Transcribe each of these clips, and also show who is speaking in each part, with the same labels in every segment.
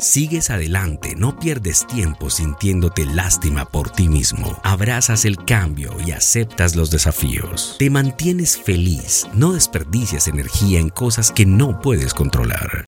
Speaker 1: Sigues adelante, no pierdes tiempo sintiéndote lástima por ti mismo. Abrazas el cambio y aceptas los desafíos. Te mantienes feliz, no desperdicias energía en cosas que no puedes controlar.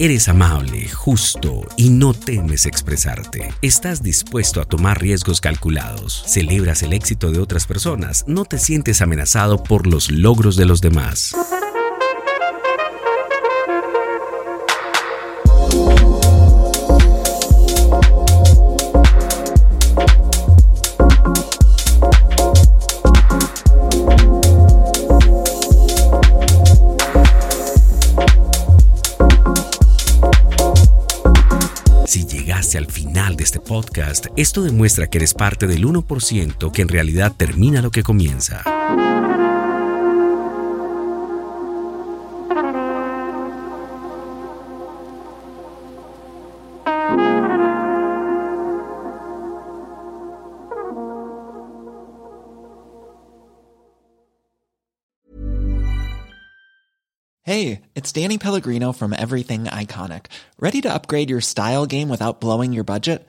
Speaker 1: Eres amable, justo y no temes expresarte. Estás dispuesto a tomar riesgos calculados. Celebras el éxito de otras personas. No te sientes amenazado por los logros de los demás. Este podcast, esto demuestra que eres parte del 1% que en realidad termina lo que comienza.
Speaker 2: Hey, it's Danny Pellegrino from Everything Iconic. Ready to upgrade your style game without blowing your budget?